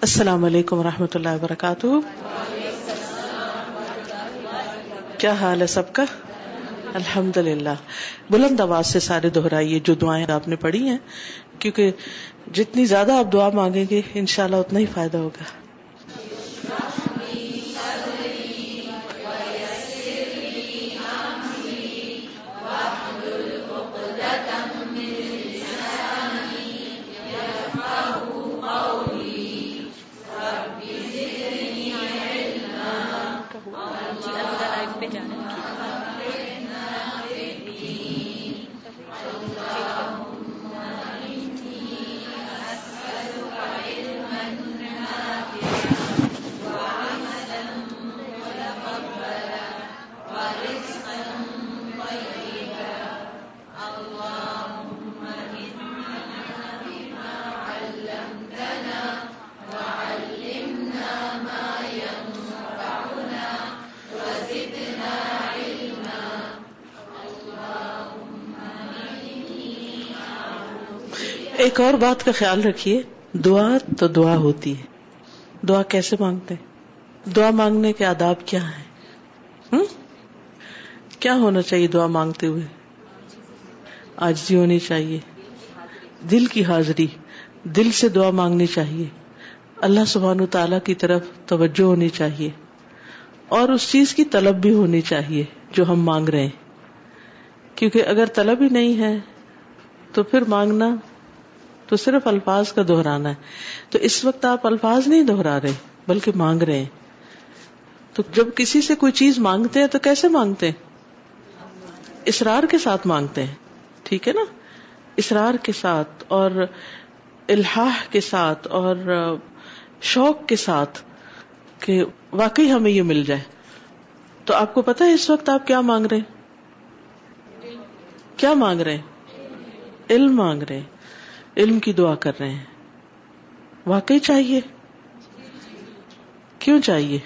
السلام علیکم و رحمۃ اللہ وبرکاتہ۔ کیا حال ہے سب کا؟ الحمد للہ بلند آواز سے سارے دہرائیے جو دعائیں آپ نے پڑھی ہیں، کیونکہ جتنی زیادہ آپ دعا مانگیں گے، انشاءاللہ اتنا ہی فائدہ ہوگا۔ ایک اور بات کا خیال رکھیے، دعا تو دعا ہوتی ہے۔ دعا کیسے مانگتے؟ ہیں دعا مانگنے کے آداب کیا ہیں؟ کیا ہونا چاہیے دعا مانگتے ہوئے؟ آجزی ہونی چاہیے۔ دل کی حاضری، دل سے دعا مانگنی چاہیے۔ اللہ سبحان تعالی کی طرف توجہ ہونی چاہیے۔ اور اس چیز کی طلب بھی ہونی چاہیے جو ہم مانگ رہے ہیں۔ کیونکہ اگر طلب ہی نہیں ہے، تو پھر مانگنا تو صرف الفاظ کا دہرانا ہے۔ تو اس وقت آپ الفاظ نہیں دہرا رہے، بلکہ مانگ رہے ہیں۔ تو جب کسی سے کوئی چیز مانگتے ہیں تو کیسے مانگتے ہیں؟ اسرار کے ساتھ مانگتے ہیں۔ ٹھیک ہے نا؟ اسرار کے ساتھ اور الحاح کے ساتھ اور شوق کے ساتھ کہ واقعی ہمیں یہ مل جائے۔ تو آپ کو پتا ہے اس وقت آپ کیا مانگ رہے ہیں؟ کیا مانگ رہے ہیں؟ علم مانگ رہے ہیں۔ علم کی دعا کر رہے ہیں۔ واقعی چاہیے؟ کیوں چاہیے؟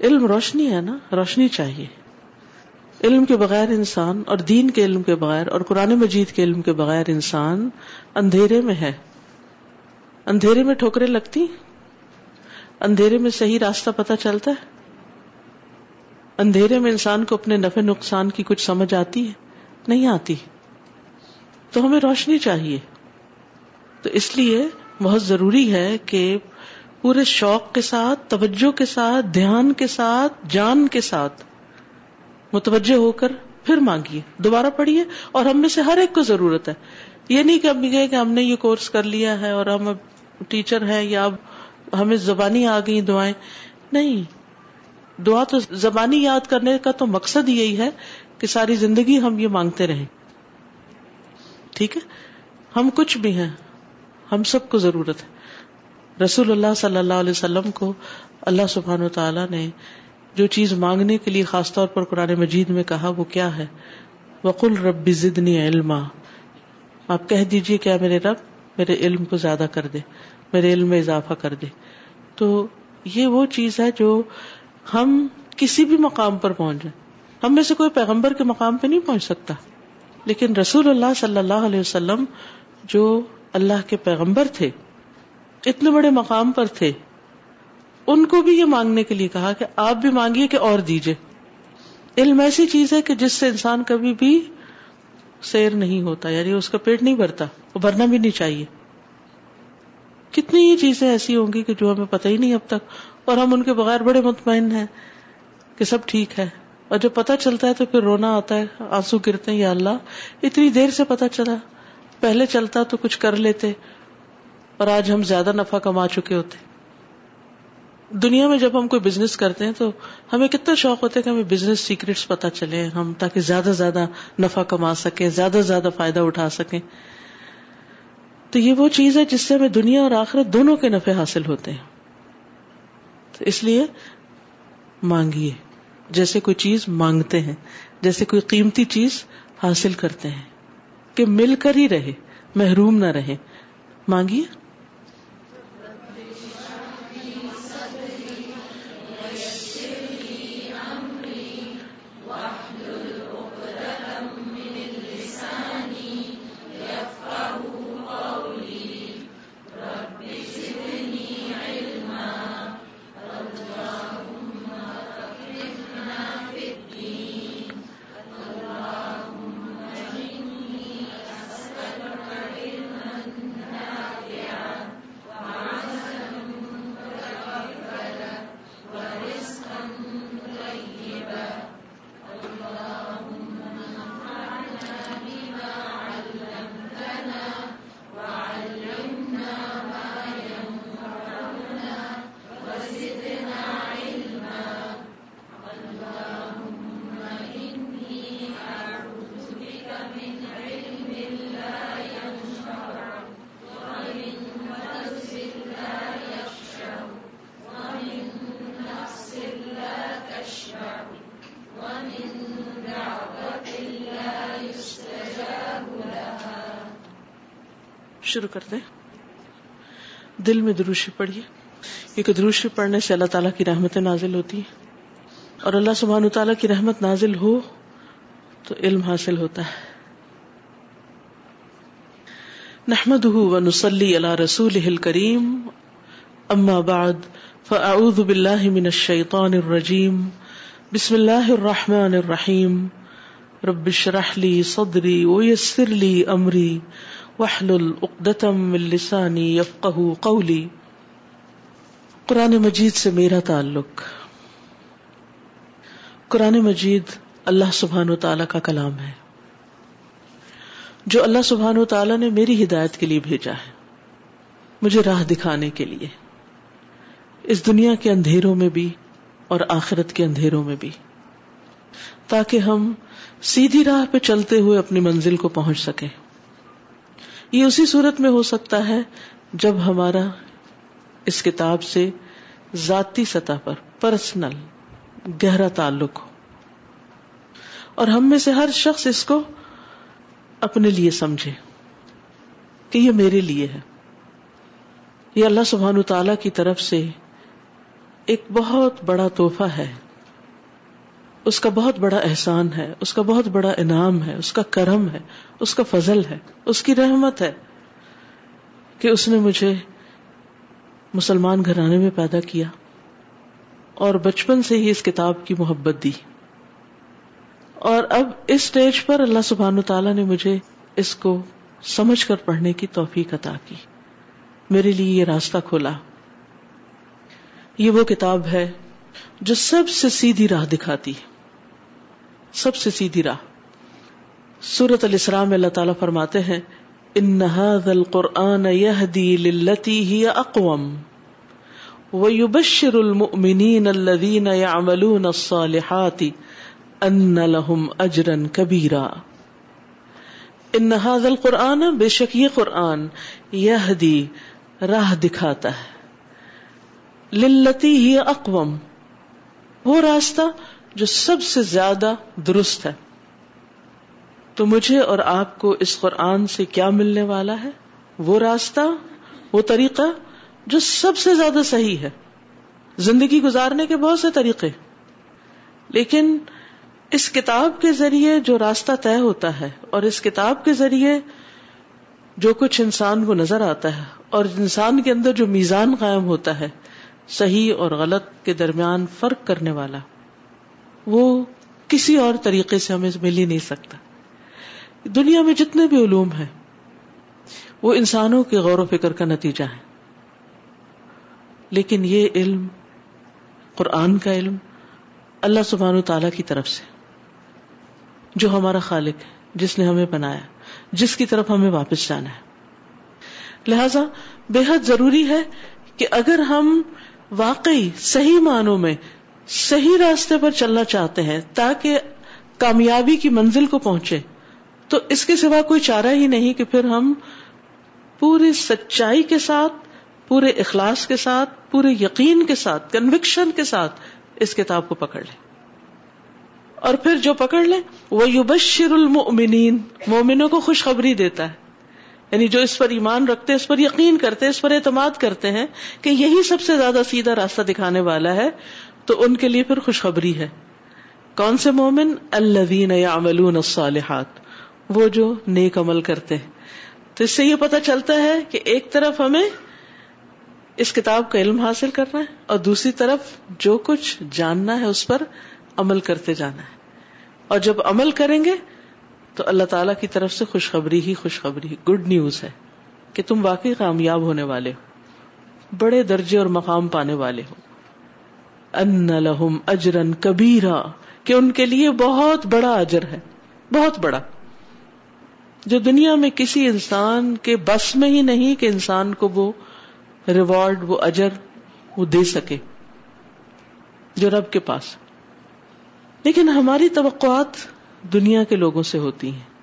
علم روشنی ہے نا، روشنی چاہیے۔ علم کے بغیر انسان اور دین کے علم کے بغیر اور قرآن مجید کے علم کے بغیر انسان اندھیرے میں ہے۔ اندھیرے میں ٹھوکریں لگتی اندھیرے میں صحیح راستہ پتا چلتا ہے؟ اندھیرے میں انسان کو اپنے نفع نقصان کی کچھ سمجھ آتی ہے؟ نہیں آتی۔ تو ہمیں روشنی چاہیے۔ تو اس لیے بہت ضروری ہے کہ پورے شوق کے ساتھ، توجہ کے ساتھ، دھیان کے ساتھ، جان کے ساتھ متوجہ ہو کر پھر مانگیے۔ دوبارہ پڑھیے اور ہم میں سے ہر ایک کو ضرورت ہے۔ یہ نہیں کہ اب کہ ہم نے یہ کورس کر لیا ہے اور ہم اب ٹیچر ہیں یا اب ہمیں زبانی آ گئی دعائیں۔ نہیں۔ دعا تو زبانی یاد کرنے کا تو مقصد یہی ہے کہ ساری زندگی ہم یہ مانگتے رہیں۔ ٹھیک ہے؟ ہم کچھ بھی ہیں، ہم سب کو ضرورت ہے۔ رسول اللہ صلی اللہ علیہ وسلم کو اللہ سبحان و تعالی نے جو چیز مانگنے کے لیے خاص طور پر قرآن مجید میں کہا وہ کیا ہے؟ وقل رب زدنی علما۔ آپ کہہ دیجیے کیا میرے رب، میرے علم کو زیادہ کر دے، میرے علم میں اضافہ کر دے۔ تو یہ وہ چیز ہے جو ہم کسی بھی مقام پر پہنچ جائیں۔ ہم میں سے کوئی پیغمبر کے مقام پہ نہیں پہنچ سکتا۔ لیکن رسول اللہ صلی اللہ علیہ وسلم جو اللہ کے پیغمبر تھے، اتنے بڑے مقام پر تھے، ان کو بھی یہ مانگنے کے لیے کہا کہ آپ بھی مانگیے کہ اور دیجیے علم ایسی چیز ہے کہ جس سے انسان کبھی بھی سیر نہیں ہوتا یعنی اس کا پیٹ نہیں بھرتا، وہ بھرنا بھی نہیں چاہیے۔ کتنی ہی چیزیں ایسی ہوں گی کہ جو ہمیں پتہ ہی نہیں اب تک، اور ہم ان کے بغیر بڑے مطمئن ہیں کہ سب ٹھیک ہے۔ اور جب پتا چلتا ہے تو پھر رونا آتا ہے، آنسو گرتے ہیں، یا اللہ، اتنی دیر سے پتا چلا۔ پہلے چلتا تو کچھ کر لیتے اور آج ہم زیادہ نفع کما چکے ہوتے۔ دنیا میں جب ہم کوئی بزنس کرتے ہیں تو ہمیں کتنا شوق ہوتا ہے کہ ہمیں بزنس سیکرٹس پتا چلے ہم، تاکہ زیادہ سے زیادہ نفع کما سکیں، زیادہ سے زیادہ فائدہ اٹھا سکیں۔ تو یہ وہ چیز ہے جس سے ہمیں دنیا اور آخرت دونوں کے نفع حاصل ہوتے ہیں۔ تو اس لیے مانگیے۔ جیسے کوئی چیز مانگتے ہیں، جیسے کوئی قیمتی چیز حاصل کرتے ہیں، کہ مل کر ہی رہے، محروم نہ رہے۔ مانگیے۔ شروع کرتے دل میں دروشی پڑھیے۔ کیونکہ دروشی پڑھنے سے اللہ تعالیٰ کی رحمتیں نازل ہوتی ہیں۔ اور اللہ سبحان تعالیٰ کی رحمت نازل ہو تو علم حاصل ہوتا ہے۔ نحمد و نسلی اللہ رسول کریم اما بعد، فاعوذ باللہ من الشیطان الرجیم۔ بسم اللہ الرحمن الرحیم۔ رب اشرح لی صدری ویسر لی امری۔ واحلل عقدۃ من لسانی یفقهوا قولی۔ قرآن مجید سے میرا تعلق۔ قرآن مجید اللہ سبحان و تعالی کا کلام ہے۔ جو اللہ سبحان و تعالیٰ نے میری ہدایت کے لیے بھیجا ہے، مجھے راہ دکھانے کے لیے۔ اس دنیا کے اندھیروں میں بھی اور آخرت کے اندھیروں میں بھی۔ تاکہ ہم سیدھی راہ پہ چلتے ہوئے اپنی منزل کو پہنچ سکیں۔ یہ اسی صورت میں ہو سکتا ہے جب ہمارا اس کتاب سے ذاتی سطح پر پرسنل گہرا تعلق ہو۔ اور ہم میں سے ہر شخص اس کو اپنے لیے سمجھے کہ یہ میرے لیے ہے۔ یہ اللہ سبحان تعالی کی طرف سے ایک بہت بڑا تحفہ ہے۔ اس کا بہت بڑا احسان ہے، اس کا بہت بڑا انعام ہے، اس کا کرم ہے، اس کا فضل ہے، اس کی رحمت ہے کہ اس نے مجھے مسلمان گھرانے میں پیدا کیا اور بچپن سے ہی اس کتاب کی محبت دی۔ اور اب اس اسٹیج پر اللہ سبحان تعالیٰ نے مجھے اس کو سمجھ کر پڑھنے کی توفیق عطا کی۔ میرے لیے یہ راستہ کھولا۔ یہ وہ کتاب ہے جو سب سے سیدھی راہ دکھاتی۔ سب سے سیدھی راہ۔ سورت الاسراء میں اللہ تعالیٰ فرماتے ہیں، ان هذا القرآن يهدي للتي هي اقوم ويبشر المؤمنين الذين يعملون الصالحات ان لهم اجرا كبيرا ان هذا القرآن بے شک یہ قرآن یہدی راہ دکھاتا ہے۔ للتی ہی اقوم۔ وہ راستہ جو سب سے زیادہ درست ہے۔ تو مجھے اور آپ کو اس قرآن سے کیا ملنے والا ہے؟ وہ راستہ، وہ طریقہ جو سب سے زیادہ صحیح ہے۔ زندگی گزارنے کے بہت سے طریقے۔ لیکن اس کتاب کے ذریعے جو راستہ طے ہوتا ہے اور اس کتاب کے ذریعے جو کچھ انسان کو نظر آتا ہے اور انسان کے اندر جو میزان قائم ہوتا ہے، صحیح اور غلط کے درمیان فرق کرنے والا۔ وہ کسی اور طریقے سے ہمیں مل ہی نہیں سکتا۔ دنیا میں جتنے بھی علوم ہیں، وہ انسانوں کے غور و فکر کا نتیجہ ہے۔ لیکن یہ علم، قرآن کا علم، اللہ سبحانہ تعالی کی طرف سے، جو ہمارا خالق ہے، جس نے ہمیں بنایا، جس کی طرف ہمیں واپس جانا ہے۔ لہذا بے حد ضروری ہے کہ اگر ہم واقعی صحیح معنوں میں صحیح راستے پر چلنا چاہتے ہیں تاکہ کامیابی کی منزل کو پہنچے۔ تو اس کے سوا کوئی چارہ ہی نہیں کہ پھر ہم پوری سچائی کے ساتھ، پورے اخلاص کے ساتھ، پورے یقین کے ساتھ کنوکشن کے ساتھ اس کتاب کو پکڑ لیں۔ اور پھر جو پکڑ لے وہ یوبشر المؤمنین مومنوں کو خوشخبری دیتا ہے۔ یعنی جو اس پر ایمان رکھتے، اس پر یقین کرتے، اس پر اعتماد کرتے ہیں کہ یہی سب سے زیادہ سیدھا راستہ دکھانے والا ہے۔ تو ان کے لیے پھر خوشخبری ہے۔ کون سے مومن؟ الذین یعملون الصالحات۔ وہ جو نیک عمل کرتے ہیں۔ تو اس سے یہ پتا چلتا ہے کہ ایک طرف ہمیں اس کتاب کا علم حاصل کرنا ہے اور دوسری طرف جو کچھ جاننا ہے اس پر عمل کرتے جانا ہے۔ اور جب عمل کریں گے تو اللہ تعالی کی طرف سے خوشخبری ہی خوشخبری۔ گڈ نیوز ہے کہ تم واقعی کامیاب ہونے والے ہو۔ بڑے درجے اور مقام پانے والے ہو۔ ان لہم اجرن کبیرا کہ ان کے لیے بہت بڑا اجر ہے، بہت بڑا۔ جو دنیا میں کسی انسان کے بس میں ہی نہیں کہ انسان کو وہ ریوارڈ وہ اجر، وہ دے سکے، جو رب کے پاس۔ لیکن ہماری توقعات دنیا کے لوگوں سے ہوتی ہیں۔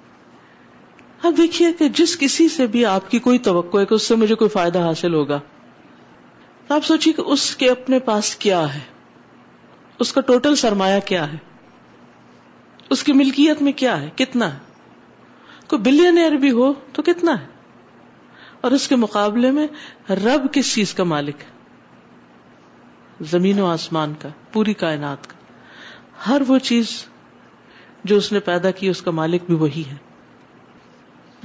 اب دیکھیے کہ جس کسی سے بھی آپ کی کوئی توقع ہے کہ اس سے مجھے کوئی فائدہ حاصل ہوگا، آپ سوچیے کہ اس کے اپنے پاس کیا ہے۔ اس کا ٹوٹل سرمایہ کیا ہے؟ اس کی ملکیت میں کیا ہے؟ کتنا ہے؟ کوئی بلین ایئر بھی ہو تو کتنا ہے؟ اور اس کے مقابلے میں رب کس چیز کا مالک ہے؟ زمین و آسمان کا، پوری کائنات کا۔ ہر وہ چیز جو اس نے پیدا کی، اس کا مالک بھی وہی ہے۔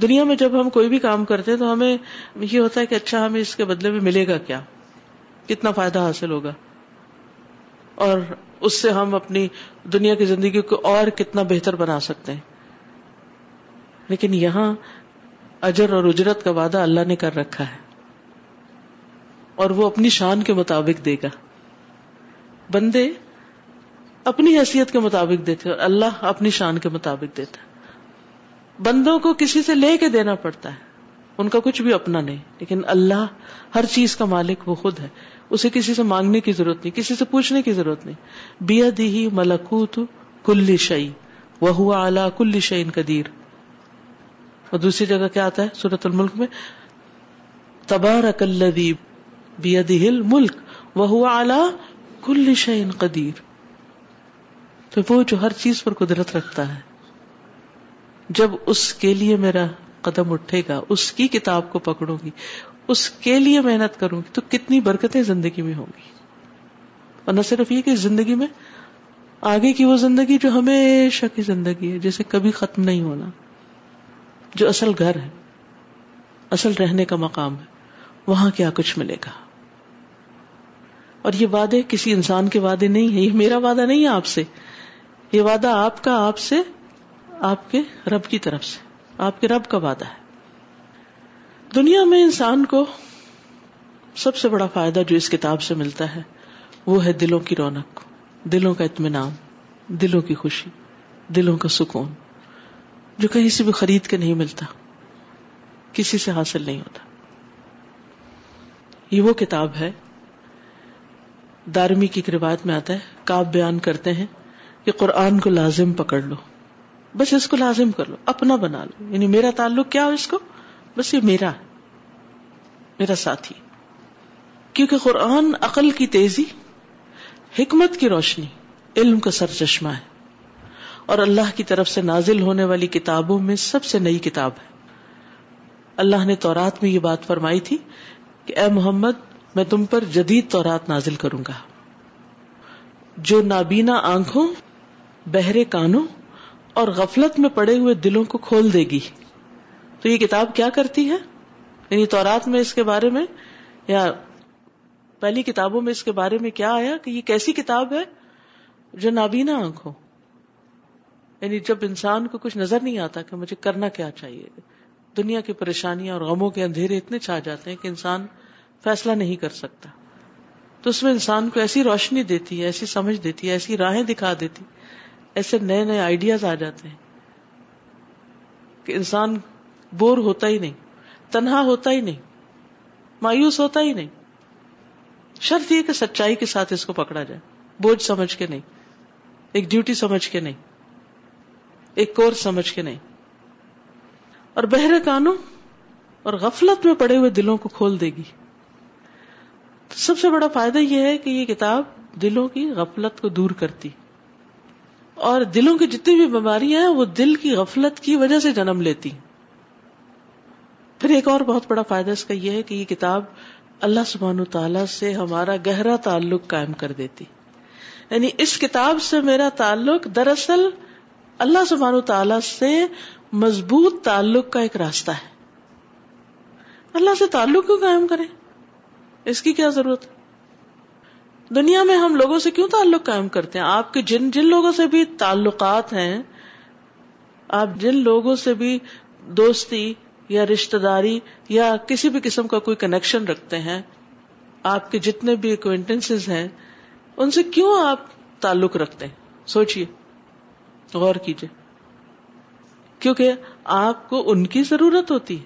دنیا میں جب ہم کوئی بھی کام کرتے تو ہمیں یہ ہوتا ہے کہ اچھا ہمیں اس کے بدلے میں ملے گا کیا؟ کتنا فائدہ حاصل ہوگا؟ اور اس سے ہم اپنی دنیا کی زندگی کو اور کتنا بہتر بنا سکتے ہیں۔ لیکن یہاں اجر اور اجرت کا وعدہ اللہ نے کر رکھا ہے۔ اور وہ اپنی شان کے مطابق دے گا۔ بندے اپنی حیثیت کے مطابق دیتے اور اللہ اپنی شان کے مطابق دیتا ہے۔ بندوں کو کسی سے لے کے دینا پڑتا ہے۔ ان کا کچھ بھی اپنا نہیں، لیکن اللہ ہر چیز کا مالک وہ خود ہے۔ اسے کسی سے مانگنے کی ضرورت نہیں، کسی سے پوچھنے کی ضرورت نہیں۔ بیا دی ملکوت کل شعی وہ ہوا اعلی کل شعین قدیر۔ اور دوسری جگہ کیا آتا ہے سورت الملک میں؟ تبارک الذی ہل ملک وہ اعلی کل شعین قدیر۔ تو وہ جو ہر چیز پر قدرت رکھتا ہے، جب اس کے لیے میرا قدم اٹھے گا، اس کی کتاب کو پکڑوں گی اس کے لیے محنت کروں گی تو کتنی برکتیں زندگی میں ہوں گی۔ اور نہ صرف یہ کہ زندگی میں آگے کی وہ زندگی جو ہمیشہ کی زندگی ہے، جسے کبھی ختم نہیں ہونا، جو اصل گھر ہے، اصل رہنے کا مقام ہے، وہاں کیا کچھ ملے گا۔ اور یہ وعدے کسی انسان کے وعدے نہیں ہے یہ میرا وعدہ نہیں ہے آپ سے، یہ وعدہ آپ کا، آپ سے، آپ کے رب کی طرف سے، آپ کے رب کا وعدہ ہے۔ دنیا میں انسان کو سب سے بڑا فائدہ جو اس کتاب سے ملتا ہے وہ ہے دلوں کی رونق، دلوں کا اطمینان، دلوں کی خوشی، دلوں کا سکون، جو کہیں سے بھی خرید کے نہیں ملتا، کسی سے حاصل نہیں ہوتا۔ یہ وہ کتاب ہے، دارمی کی روایت میں آتا ہے کاب بیان کرتے ہیں کہ قرآن کو لازم پکڑ لو، بس اس کو لازم کر لو، اپنا بنا لو یعنی میرا تعلق کیا ہو اس کو؟ بس یہ میرا میرا ساتھی۔ کیونکہ قرآن عقل کی تیزی، حکمت کی روشنی، علم کا سر چشمہ ہے۔ اور اللہ کی طرف سے نازل ہونے والی کتابوں میں سب سے نئی کتاب ہے۔ اللہ نے تورات میں یہ بات فرمائی تھی کہ اے محمد، میں تم پر جدید تورات نازل کروں گا۔ جو نابینا آنکھوں، بہرے کانوں اور غفلت میں پڑے ہوئے دلوں کو کھول دے گی۔ تو یہ کتاب کیا کرتی ہے؟ یعنی تورات میں اس کے بارے میں یا پہلی کتابوں میں اس کے بارے میں کیا آیا کہ یہ کیسی کتاب ہے جو نابینا آنکھ ہو؟ یعنی جب انسان کو کچھ نظر نہیں آتا کہ مجھے کرنا کیا چاہیے، دنیا کی پریشانیاں اور غموں کے اندھیرے اتنے چھا جاتے ہیں کہ انسان فیصلہ نہیں کر سکتا۔ تو اس میں انسان کو ایسی روشنی دیتی ہے، ایسی سمجھ دیتی ہے، ایسی راہیں دکھا دیتی، ایسے نئے نئے آئیڈیاز آ جاتے ہیں کہ انسان بور ہوتا ہی نہیں، تنہا ہوتا ہی نہیں، مایوس ہوتا ہی نہیں۔ شرط یہ کہ سچائی کے ساتھ اس کو پکڑا جائے۔ بوجھ سمجھ کے نہیں، ایک ڈیوٹی سمجھ کے نہیں، ایک کورس سمجھ کے نہیں۔ اور بہرے کانوں اور غفلت میں پڑے ہوئے دلوں کو کھول دے گی۔ سب سے بڑا فائدہ یہ ہے کہ یہ کتاب دلوں کی غفلت کو دور کرتی۔ اور دلوں کی جتنی بھی بیماریاں ہیں، وہ دل کی غفلت کی وجہ سے جنم لیتی۔ پھر ایک اور بہت بڑا فائدہ اس کا یہ ہے کہ یہ کتاب اللہ سبحان تعالی سے ہمارا گہرا تعلق قائم کر دیتی۔ یعنی اس کتاب سے میرا تعلق دراصل اللہ سبحان تعالی سے مضبوط تعلق کا ایک راستہ ہے۔ اللہ سے تعلق کیوں قائم کرے اس کی کیا ضرورت؟ ہے دنیا میں ہم لوگوں سے کیوں تعلق قائم کرتے ہیں؟ آپ کے جن جن لوگوں سے بھی تعلقات ہیں، آپ جن لوگوں سے بھی دوستی یا رشتے داری یا کسی بھی قسم کا کوئی کنیکشن رکھتے ہیں، آپ کے جتنے بھی اکوینٹنس ہیں، ان سے کیوں آپ تعلق رکھتے ہیں؟ سوچیے غور کیجیے کیونکہ آپ کو ان کی ضرورت ہوتی ہے۔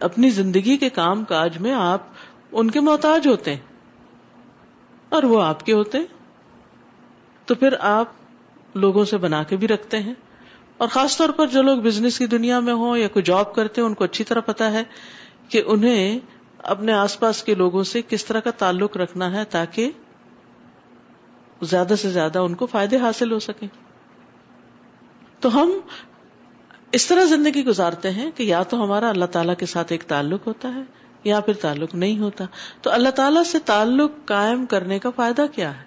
اپنی زندگی کے کام کاج میں آپ ان کے محتاج ہوتے ہیں۔ اور وہ آپ کے ہوتے تو پھر آپ لوگوں سے بنا کے بھی رکھتے ہیں۔ اور خاص طور پر جو لوگ بزنس کی دنیا میں ہوں یا کوئی جاب کرتے ہیں، ان کو اچھی طرح پتا ہے کہ انہیں اپنے آس پاس کے لوگوں سے کس طرح کا تعلق رکھنا ہے تاکہ زیادہ سے زیادہ ان کو فائدے حاصل ہو سکیں۔ تو ہم اس طرح زندگی گزارتے ہیں کہ یا تو ہمارا اللہ تعالیٰ کے ساتھ ایک تعلق ہوتا ہے یا پھر تعلق نہیں ہوتا۔ تو اللہ تعالیٰ سے تعلق قائم کرنے کا فائدہ کیا ہے؟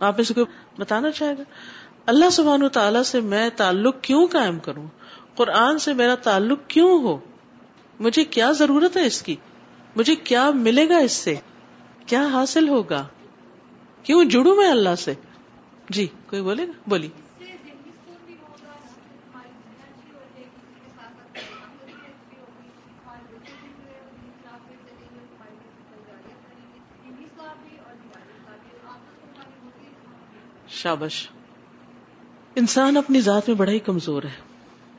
آپ اس کو بتانا چاہے گا؟ اللہ سبحان و تعالیٰ سے میں تعلق کیوں قائم کروں؟ قرآن سے میرا تعلق کیوں ہو؟ مجھے کیا ضرورت ہے اس کی؟ مجھے کیا ملے گا اس سے؟ کیا حاصل ہوگا؟ کیوں جڑوں میں اللہ سے؟ جی کوئی بولے گا؟ بولی شابش انسان اپنی ذات میں بڑا ہی کمزور ہے۔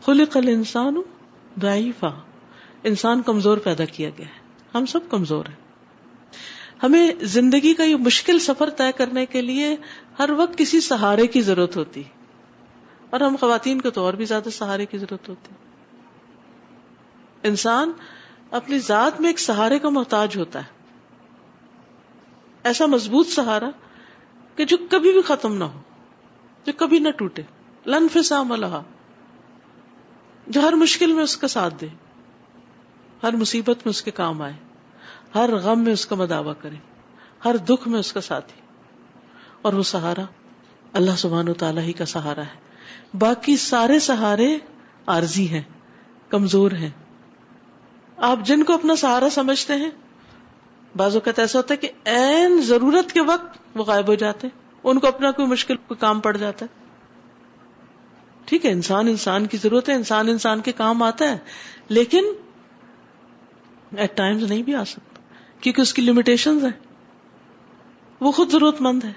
خلق الانسان ضعیفا۔ انسان کمزور پیدا کیا گیا ہے۔ ہم سب کمزور ہیں۔ ہمیں زندگی کا یہ مشکل سفر طے کرنے کے لیے ہر وقت کسی سہارے کی ضرورت ہوتی۔ اور ہم خواتین کو تو اور بھی زیادہ سہارے کی ضرورت ہوتی۔ انسان اپنی ذات میں ایک سہارے کا محتاج ہوتا ہے۔ ایسا مضبوط سہارا کہ جو کبھی بھی ختم نہ ہو۔ جو کبھی نہ ٹوٹے۔ لن فسام اللہ جو ہر مشکل میں اس کا ساتھ دے۔ ہر مصیبت میں اس کے کام آئے۔ ہر غم میں اس کا مداوع کرے۔ ہر دکھ میں اس کا ساتھی۔ اور وہ سہارا اللہ سبحان و تعالیٰ ہی کا سہارا ہے۔ باقی سارے سہارے عارضی ہیں، کمزور ہیں۔ آپ جن کو اپنا سہارا سمجھتے ہیں، بعض اوقات ایسا ہوتا ہے کہ این ضرورت کے وقت وہ غائب ہو جاتے ہیں۔ ان کو اپنا کوئی مشکل کوئی کام پڑ جاتا ہے۔ ٹھیک ہے، انسان انسان کی ضرورت ہے، انسان انسان کے کام آتا ہے، لیکن ایٹ ٹائمز نہیں بھی آ سکتا، کیونکہ اس کی لمیٹیشن ہے وہ خود ضرورت مند ہے۔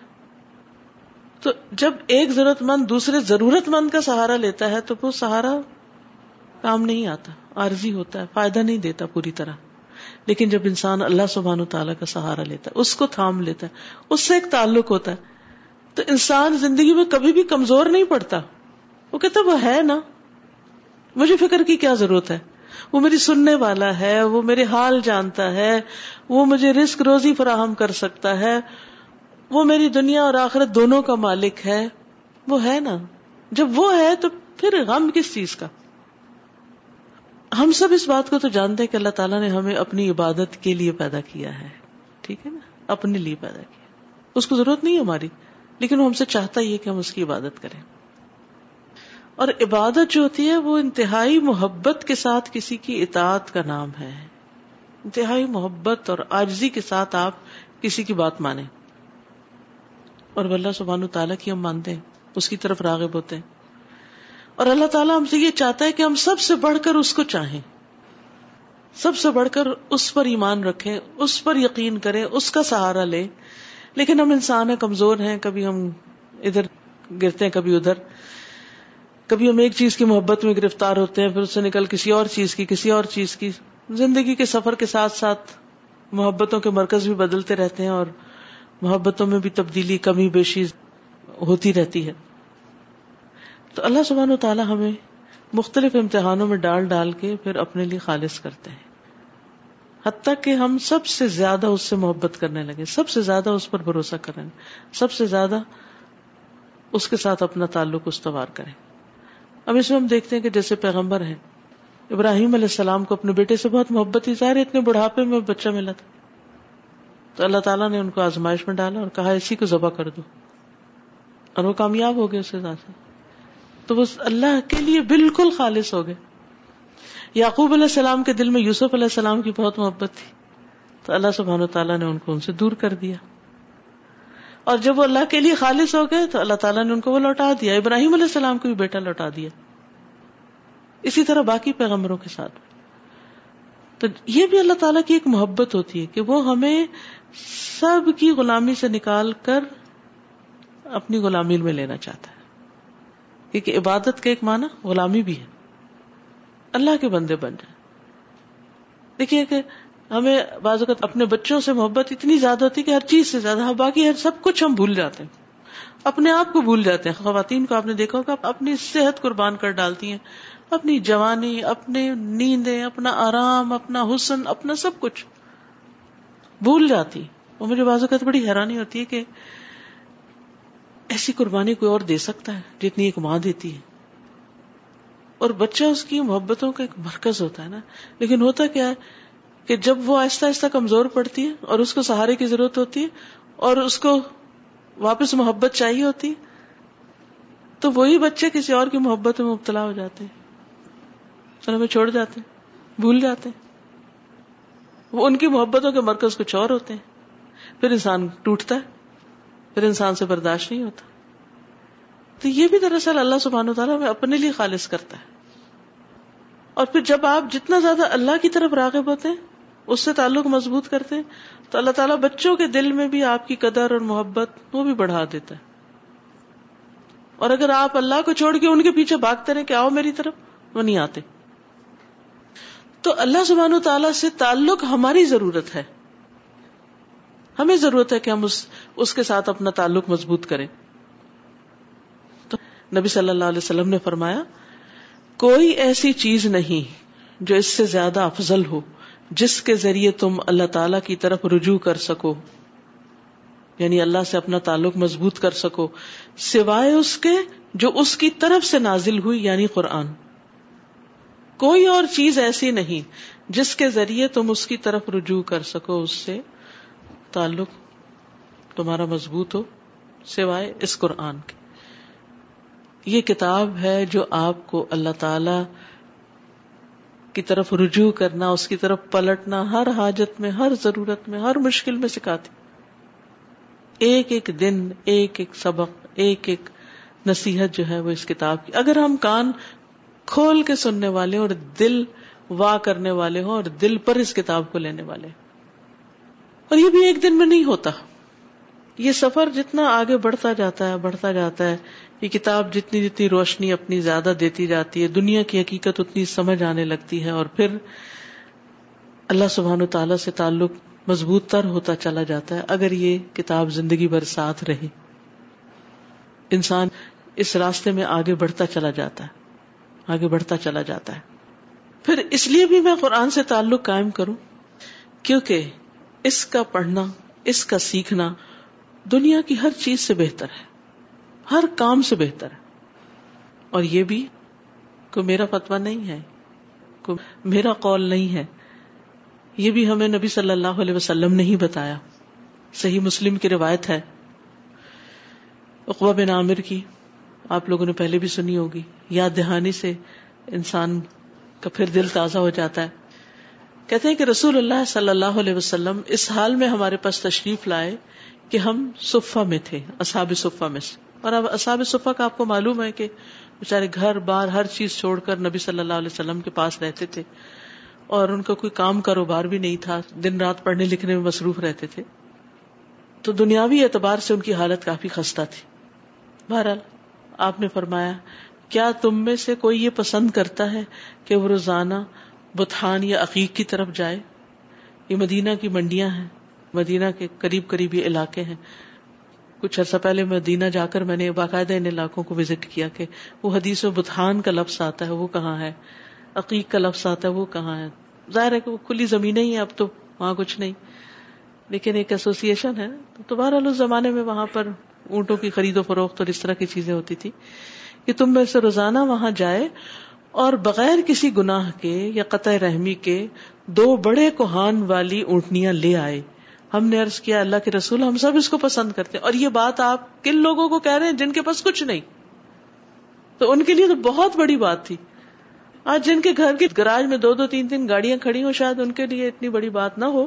تو جب ایک ضرورت مند دوسرے ضرورت مند کا سہارا لیتا ہے، تو وہ سہارا کام نہیں آتا، عارضی ہوتا ہے، فائدہ نہیں دیتا پوری طرح۔ لیکن جب انسان اللہ سبحان و تعالیٰ کا سہارا لیتا ہے، اس کو تھام لیتا ہے، اس سے ایک تعلق ہوتا ہے۔ تو انسان زندگی میں کبھی بھی کمزور نہیں پڑتا۔ وہ کہتا وہ ہے نا۔ مجھے فکر کی کیا ضرورت ہے؟ وہ میری سننے والا ہے، وہ میرے حال جانتا ہے، وہ مجھے رسک روزی فراہم کر سکتا ہے۔ وہ میری دنیا اور آخرت دونوں کا مالک ہے۔ وہ ہے نا۔ جب وہ ہے تو پھر غم کس چیز کا؟ ہم سب اس بات کو تو جانتے ہیں کہ اللہ تعالیٰ نے ہمیں اپنی عبادت کے لیے پیدا کیا ہے۔ ٹھیک ہے نا؟ اپنے لیے پیدا کیا۔ اس کو ضرورت نہیں ہماری۔ لیکن وہ ہم سے چاہتا ہی ہے کہ ہم اس کی عبادت کریں۔ اور عبادت جو ہوتی ہے وہ انتہائی محبت کے ساتھ کسی کی اطاعت کا نام ہے۔ انتہائی محبت اور آجزی کے ساتھ آپ کسی کی بات مانیں۔ اور اللہ سبحانہ تعالیٰ کی ہم مانتے ہیں، اس کی طرف راغب ہوتے ہیں۔ اور اللہ تعالیٰ ہم سے یہ چاہتا ہے کہ ہم سب سے بڑھ کر اس کو چاہیں۔ سب سے بڑھ کر اس پر ایمان رکھیں، اس پر یقین کریں، اس کا سہارا لیں۔ لیکن ہم انسان ہیں، کمزور ہیں، کبھی ہم ادھر گرتے ہیں، کبھی ادھر۔ کبھی ہم ایک چیز کی محبت میں گرفتار ہوتے ہیں، پھر اس سے نکل کسی اور چیز کی، کسی اور چیز کی۔ زندگی کے سفر کے ساتھ ساتھ محبتوں کے مرکز بھی بدلتے رہتے ہیں اور محبتوں میں بھی تبدیلی، کمی، بیشی ہوتی رہتی ہے۔ تو اللہ سبحانہ و تعالیٰ ہمیں مختلف امتحانوں میں ڈال ڈال کے پھر اپنے لیے خالص کرتے ہیں۔ حتیٰ کہ ہم سب سے زیادہ اس سے محبت کرنے لگے، سب سے زیادہ اس پر بھروسہ کریں، سب سے زیادہ اس کے ساتھ اپنا تعلق استوار کریں۔ اب اس میں ہم دیکھتے ہیں کہ جیسے پیغمبر ہیں، ابراہیم علیہ السلام کو اپنے بیٹے سے بہت محبت ہی ظاہر اتنے بڑھاپے میں بچہ ملا تھا۔ تو اللہ تعالیٰ نے ان کو آزمائش میں ڈالا اور کہا، اسی کو ذبح کر دو۔ اور وہ کامیاب ہو گئے اس سے۔ تو وہ اللہ کے لیے بالکل خالص ہو گئے۔ یعقوب علیہ السلام کے دل میں یوسف علیہ السلام کی بہت محبت تھی۔ تو اللہ سبحانہ تعالیٰ نے ان کو ان سے دور کر دیا۔ اور جب وہ اللہ کے لیے خالص ہو گئے تو اللہ تعالیٰ نے ان کو وہ لوٹا دیا۔ ابراہیم علیہ السلام کو بھی بیٹا لوٹا دیا۔ اسی طرح باقی پیغمبروں کے ساتھ۔ تو یہ بھی اللہ تعالیٰ کی ایک محبت ہوتی ہے کہ وہ ہمیں سب کی غلامی سے نکال کر اپنی غلامی میں لینا چاہتا ہے۔ کیونکہ عبادت کا ایک معنی غلامی بھی ہے۔ اللہ کے بندے بن جائیں۔ دیکھیے کہ ہمیں بعض اوقات اپنے بچوں سے محبت اتنی زیادہ ہوتی ہے کہ ہر چیز سے زیادہ ہاں، باقی ہر سب کچھ ہم بھول جاتے ہیں۔ اپنے آپ کو بھول جاتے ہیں۔ خواتین کو آپ نے دیکھا ہوگا اپنی صحت قربان کر ڈالتی ہیں۔ اپنی جوانی، اپنے نیندیں، اپنا آرام، اپنا حسن، اپنا سب کچھ بھول جاتی۔ وہ مجھے بعض اوقات بڑی حیرانی ہوتی ہے کہ ایسی قربانی کوئی اور دے سکتا ہے جتنی ایک ماں دیتی ہے؟ اور بچہ اس کی محبتوں کا ایک مرکز ہوتا ہے نا۔ لیکن ہوتا کیا ہے کہ جب وہ آہستہ آہستہ کمزور پڑتی ہے اور اس کو سہارے کی ضرورت ہوتی ہے اور اس کو واپس محبت چاہیے ہوتی، تو وہی بچے کسی اور کی محبت میں مبتلا ہو جاتے ہیں۔ چلو چھوڑ جاتے ہیں، بھول جاتے ہیں۔ وہ ان کی محبتوں کے مرکز کچھ اور ہوتے ہیں۔ پھر انسان ٹوٹتا ہے، پھر انسان سے برداشت نہیں ہوتا۔ تو یہ بھی دراصل اللہ سبحانہ تعالیٰ ہمیں اپنے لیے خالص کرتا ہے۔ اور پھر جب آپ جتنا زیادہ اللہ کی طرف راغب ہوتے ہیں، اس سے تعلق مضبوط کرتے ہیں، تو اللہ تعالیٰ بچوں کے دل میں بھی آپ کی قدر اور محبت وہ بھی بڑھا دیتا ہے۔ اور اگر آپ اللہ کو چھوڑ کے ان کے پیچھے بھاگتے رہے کہ آؤ میری طرف، وہ نہیں آتے۔ تو اللہ سبحانہ و تعالیٰ سے تعلق ہماری ضرورت ہے۔ ہمیں ضرورت ہے کہ ہم اس اس کے ساتھ اپنا تعلق مضبوط کریں۔ نبی صلی اللہ علیہ وسلم نے فرمایا، کوئی ایسی چیز نہیں جو اس سے زیادہ افضل ہو، جس کے ذریعے تم اللہ تعالی کی طرف رجوع کر سکو یعنی اللہ سے اپنا تعلق مضبوط کر سکو، سوائے اس کے جو اس کی طرف سے نازل ہوئی یعنی قرآن۔ کوئی اور چیز ایسی نہیں جس کے ذریعے تم اس کی طرف رجوع کر سکو، اس سے تعلق تمہارا مضبوط ہو، سوائے اس قرآن کے۔ یہ کتاب ہے جو آپ کو اللہ تعالی کی طرف رجوع کرنا، اس کی طرف پلٹنا، ہر حاجت میں، ہر ضرورت میں، ہر مشکل میں سکھاتی۔ ایک ایک دن، ایک ایک سبق، ایک ایک نصیحت جو ہے وہ اس کتاب کی۔ اگر ہم کان کھول کے سننے والے اور دل وا کرنے والے ہوں اور دل پر اس کتاب کو لینے والے۔ اور یہ بھی ایک دن میں نہیں ہوتا۔ یہ سفر جتنا آگے بڑھتا جاتا ہے، بڑھتا جاتا ہے۔ یہ کتاب جتنی جتنی روشنی اپنی زیادہ دیتی جاتی ہے، دنیا کی حقیقت اتنی سمجھ آنے لگتی ہے اور پھر اللہ سبحان و تعالی سے تعلق مضبوط تر ہوتا چلا جاتا ہے اگر یہ کتاب زندگی بھر ساتھ رہے۔ انسان اس راستے میں آگے بڑھتا چلا جاتا ہے، آگے بڑھتا چلا جاتا ہے۔ پھر اس لیے بھی میں قرآن سے تعلق قائم کروں، کیونکہ اس کا پڑھنا، اس کا سیکھنا دنیا کی ہر چیز سے بہتر ہے۔ ہر کام سے بہتر ہے۔ اور یہ بھی کوئی میرا فتوا نہیں ہے کوئی میرا قول نہیں ہے۔ یہ بھی ہمیں نبی صلی اللہ علیہ وسلم نے ہی بتایا۔ صحیح مسلم کی روایت ہے اقبا بن عامر کی، آپ لوگوں نے پہلے بھی سنی ہوگی۔ یاد دہانی سے انسان کا پھر دل تازہ ہو جاتا ہے۔ کہتے ہیں کہ رسول اللہ صلی اللہ علیہ وسلم اس حال میں ہمارے پاس تشریف لائے کہ ہم صفا میں تھے، اصحاب صفا میں سے۔ اور اب اصحاب صفا کا آپ کو معلوم ہے کہ بےچارے گھر بار ہر چیز چھوڑ کر نبی صلی اللہ علیہ وسلم کے پاس رہتے تھے اور ان کا کوئی کام کاروبار بھی نہیں تھا، دن رات پڑھنے لکھنے میں مصروف رہتے تھے۔ تو دنیاوی اعتبار سے ان کی حالت کافی خستہ تھی۔ بہرحال، آپ نے فرمایا، کیا تم میں سے کوئی یہ پسند کرتا ہے کہ وہ روزانہ بتان یا عقیق کی طرف جائے؟ یہ مدینہ کی منڈیاں ہیں، مدینہ کے قریب قریب یہ علاقے ہیں۔ کچھ عرصہ پہلے مدینہ جا کر میں نے باقاعدہ ان علاقوں کو وزٹ کیا کہ وہ حدیث و بتان کا لفظ آتا ہے وہ کہاں ہے؟ عقیق کا لفظ آتا ہے وہ کہاں ہے؟ ظاہر ہے کہ وہ کھلی زمینیں ہی اب تو وہاں کچھ نہیں۔ لیکن ایک ایسوسیشن ہے۔ تو بہرحال اس زمانے میں وہاں پر اونٹوں کی خرید و فروخت اور اس طرح کی چیزیں ہوتی تھی کہ تم میں سے روزانہ وہاں جائے اور بغیر کسی گناہ کے یا قطع رحمی کے دو بڑے کوہان والی اونٹنیاں لے آئے۔ ہم نے ارض کیا اللہ کے رسول، ہم سب اس کو پسند کرتے ہیں۔ اور یہ بات آپ کن لوگوں کو کہہ رہے ہیں جن کے پاس کچھ نہیں؟ تو ان کے لیے تو بہت بڑی بات تھی۔ آج جن کے گھر کے گراج میں دو دو تین تین گاڑیاں کھڑی ہوں، شاید ان کے لیے اتنی بڑی بات نہ ہو،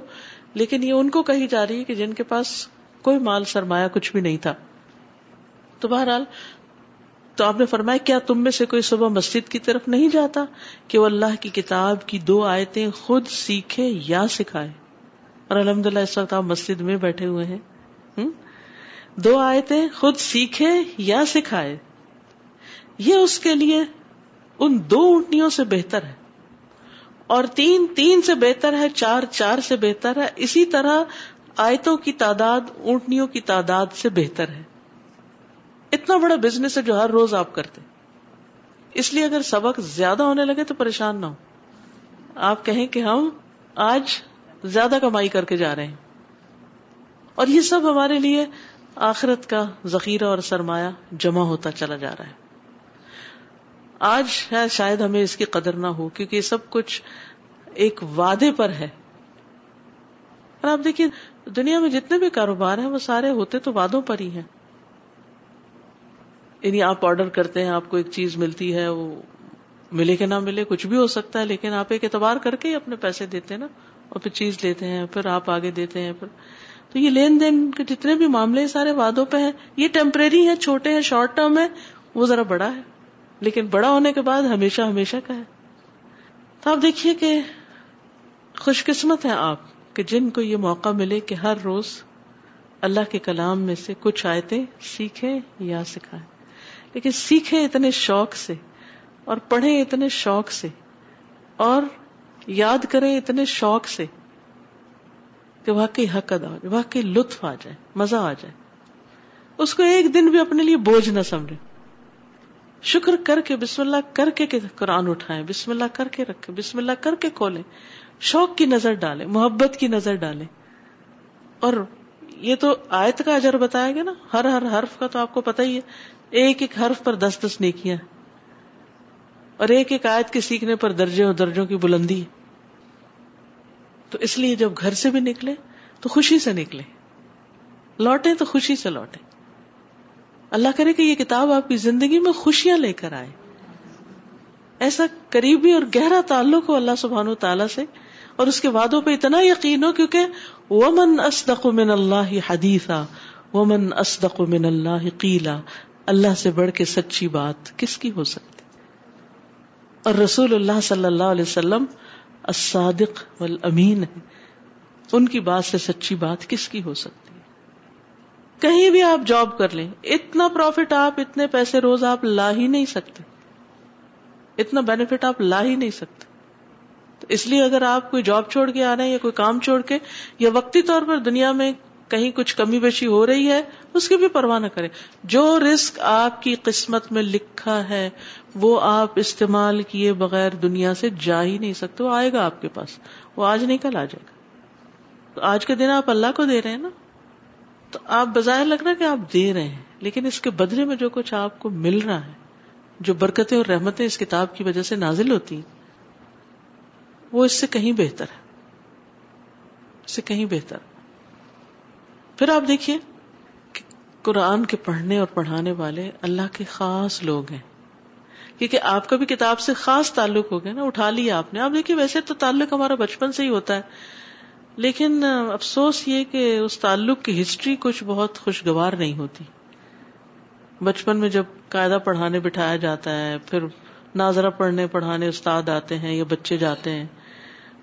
لیکن یہ ان کو کہی جا رہی ہے کہ جن کے پاس کوئی مال سرمایہ کچھ بھی نہیں تھا۔ تو بہرحال، تو آپ نے فرمایا، کیا تم میں سے کوئی صبح مسجد کی طرف نہیں جاتا کہ وہ اللہ کی کتاب کی دو آیتیں خود سیکھے یا سکھائے؟ اور الحمد للہ اس وقت آپ مسجد میں بیٹھے ہوئے ہیں۔ دو آیتیں خود سیکھے یا سکھائے یہ اس کے لیے ان دو اونٹنیوں سے بہتر ہے۔ اور تین تین سے بہتر ہے، چار چار سے بہتر ہے۔ اسی طرح آیتوں کی تعداد، اونٹنیوں کی تعداد سے بہتر ہے۔ اتنا بڑا بزنس ہے جو ہر روز آپ کرتے اس لیے اگر سبق زیادہ ہونے لگے تو پریشان نہ ہو۔ آپ کہیں کہ ہم آج زیادہ کمائی کر کے جا رہے ہیں۔ اور یہ سب ہمارے لیے آخرت کا ذخیرہ اور سرمایہ جمع ہوتا چلا جا رہا ہے۔ آج ہے شاید ہمیں اس کی قدر نہ ہو، کیونکہ یہ سب کچھ ایک وعدے پر ہے۔ اور آپ دیکھیے، دنیا میں جتنے بھی کاروبار ہیں، وہ سارے ہوتے تو وعدوں پر ہی ہیں۔ یعنی آپ آرڈر کرتے ہیں، آپ کو ایک چیز ملتی ہے، وہ ملے کہ نہ ملے، کچھ بھی ہو سکتا ہے، لیکن آپ ایک اعتبار کر کے ہی اپنے پیسے دیتے ہیں نا۔ اور پھر چیز لیتے ہیں، پھر آپ آگے دیتے ہیں، پھر۔ تو یہ لین دین کے جتنے بھی معاملے سارے وادوں پہ ہیں، یہ ٹیمپریری ہیں، چھوٹے ہیں شارٹ ٹرم ہے وہ ذرا بڑا ہے۔ لیکن بڑا ہونے کے بعد ہمیشہ ہمیشہ کا ہے۔ تو آپ دیکھیے کہ خوش قسمت ہے آپ کہ جن کو یہ موقع ملے کہ ہر روز اللہ کے کلام میں سے کچھ آیتیں سیکھیں یا سکھائیں۔ لیکن سیکھیں اتنے شوق سے اور پڑھیں اتنے شوق سے اور یاد کریں اتنے شوق سے کہ واقعی حق ادا ہو جائے، واقعی لطف آ جائے، مزہ آ جائے۔ اس کو ایک دن بھی اپنے لیے بوجھ نہ سمجھے۔ شکر کر کے بسم اللہ کر کے قرآن اٹھائیں، بسم اللہ کر کے رکھے بسم اللہ کر کے کھولیں۔ شوق کی نظر ڈالیں، محبت کی نظر ڈالیں۔ اور یہ تو آیت کا اجر بتایا گیا نا، ہر ہر حرف کا تو آپ کو پتا ہی ہے۔ ایک ایک حرف پر دس دس نیکیاں۔ اور ایک ایک آیت کے سیکھنے پر درجے اور درجوں کی بلندی۔ تو اس لیے جب گھر سے بھی نکلے تو خوشی سے نکلے۔ لوٹے تو خوشی سے لوٹے اللہ کرے کہ یہ کتاب آپ کی زندگی میں خوشیاں لے کر آئے۔ ایسا قریبی اور گہرا تعلق ہو اللہ سبحان و تعالی سے اور اس کے وعدوں پہ اتنا یقین ہو کیونکہ ومن اصدق من اللہ حدیثا ومن اصدق من اللہ قیلا اللہ سے بڑھ کے سچی بات کس کی ہو سکتی؟ اور رسول اللہ صلی اللہ علیہ وسلم الصادق والامین ہے۔ ان کی بات سے سچی بات کس کی ہو سکتی ہے؟ کہیں بھی آپ جاب کر لیں، اتنا پروفٹ آپ، اتنے پیسے روز آپ لا ہی نہیں سکتے۔ اتنا بینیفٹ آپ لا ہی نہیں سکتے۔ تو اس لیے اگر آپ کوئی جاب چھوڑ کے آ رہے ہیں یا کوئی کام چھوڑ کے، یا وقتی طور پر دنیا میں کہیں کچھ کمی بیشی ہو رہی ہے، اس کی بھی پرواہ نہ کرے جو رسک آپ کی قسمت میں لکھا ہے، وہ آپ استعمال کیے بغیر دنیا سے جا ہی نہیں سکتے، وہ آئے گا آپ کے پاس۔ وہ آج نہیں، کل آ جائے گا۔ تو آج کے دن آپ اللہ کو دے رہے ہیں نا؟ تو آپ بظاہر لگ رہا ہے کہ آپ دے رہے ہیں، لیکن اس کے بدلے میں جو کچھ آپ کو مل رہا ہے، جو برکتیں اور رحمتیں اس کتاب کی وجہ سے نازل ہوتی ہیں، وہ اس سے کہیں بہتر ہے۔ اس سے کہیں بہتر۔ پھر آپ دیکھیے قرآن کے پڑھنے اور پڑھانے والے اللہ کے خاص لوگ ہیں۔ کیونکہ آپ کا بھی کتاب سے خاص تعلق ہو گیا نا، اٹھا لیا آپ نے۔ آپ دیکھیے ویسے تو تعلق ہمارا بچپن سے ہی ہوتا ہے، لیکن افسوس یہ کہ اس تعلق کی ہسٹری کچھ بہت خوشگوار نہیں ہوتی۔ بچپن میں جب قاعدہ پڑھانے بٹھایا جاتا ہے، پھر ناظرہ پڑھنے پڑھانے استاد آتے ہیں یا بچے جاتے ہیں،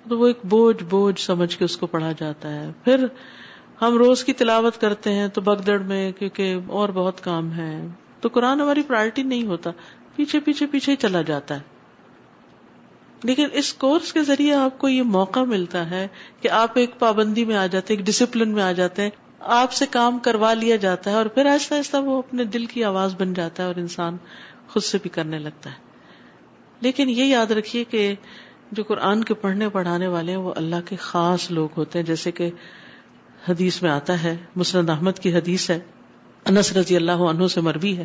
تو وہ ایک بوجھ بوجھ سمجھ کے اس کو پڑھا جاتا ہے۔ پھر ہم روز کی تلاوت کرتے ہیں تو بگدڑ میں کیونکہ اور بہت کام ہے۔ تو قرآن ہماری پرائرٹی نہیں ہوتا۔ پیچھے پیچھے پیچھے ہی چلا جاتا ہے۔ لیکن اس کورس کے ذریعے آپ کو یہ موقع ملتا ہے کہ آپ ایک پابندی میں آ جاتے ایک ڈسپلن میں آ جاتے ہیں۔ آپ سے کام کروا لیا جاتا ہے اور پھر آہستہ آہستہ وہ اپنے دل کی آواز بن جاتا ہے اور انسان خود سے بھی کرنے لگتا ہے۔ لیکن یہ یاد رکھیے کہ جو قرآن کے پڑھنے پڑھانے والے ہیں وہ اللہ کے خاص لوگ ہوتے ہیں، جیسے کہ حدیث میں آتا ہے، مسند احمد کی حدیث ہے، انس رضی اللہ عنہ سے مربی ہے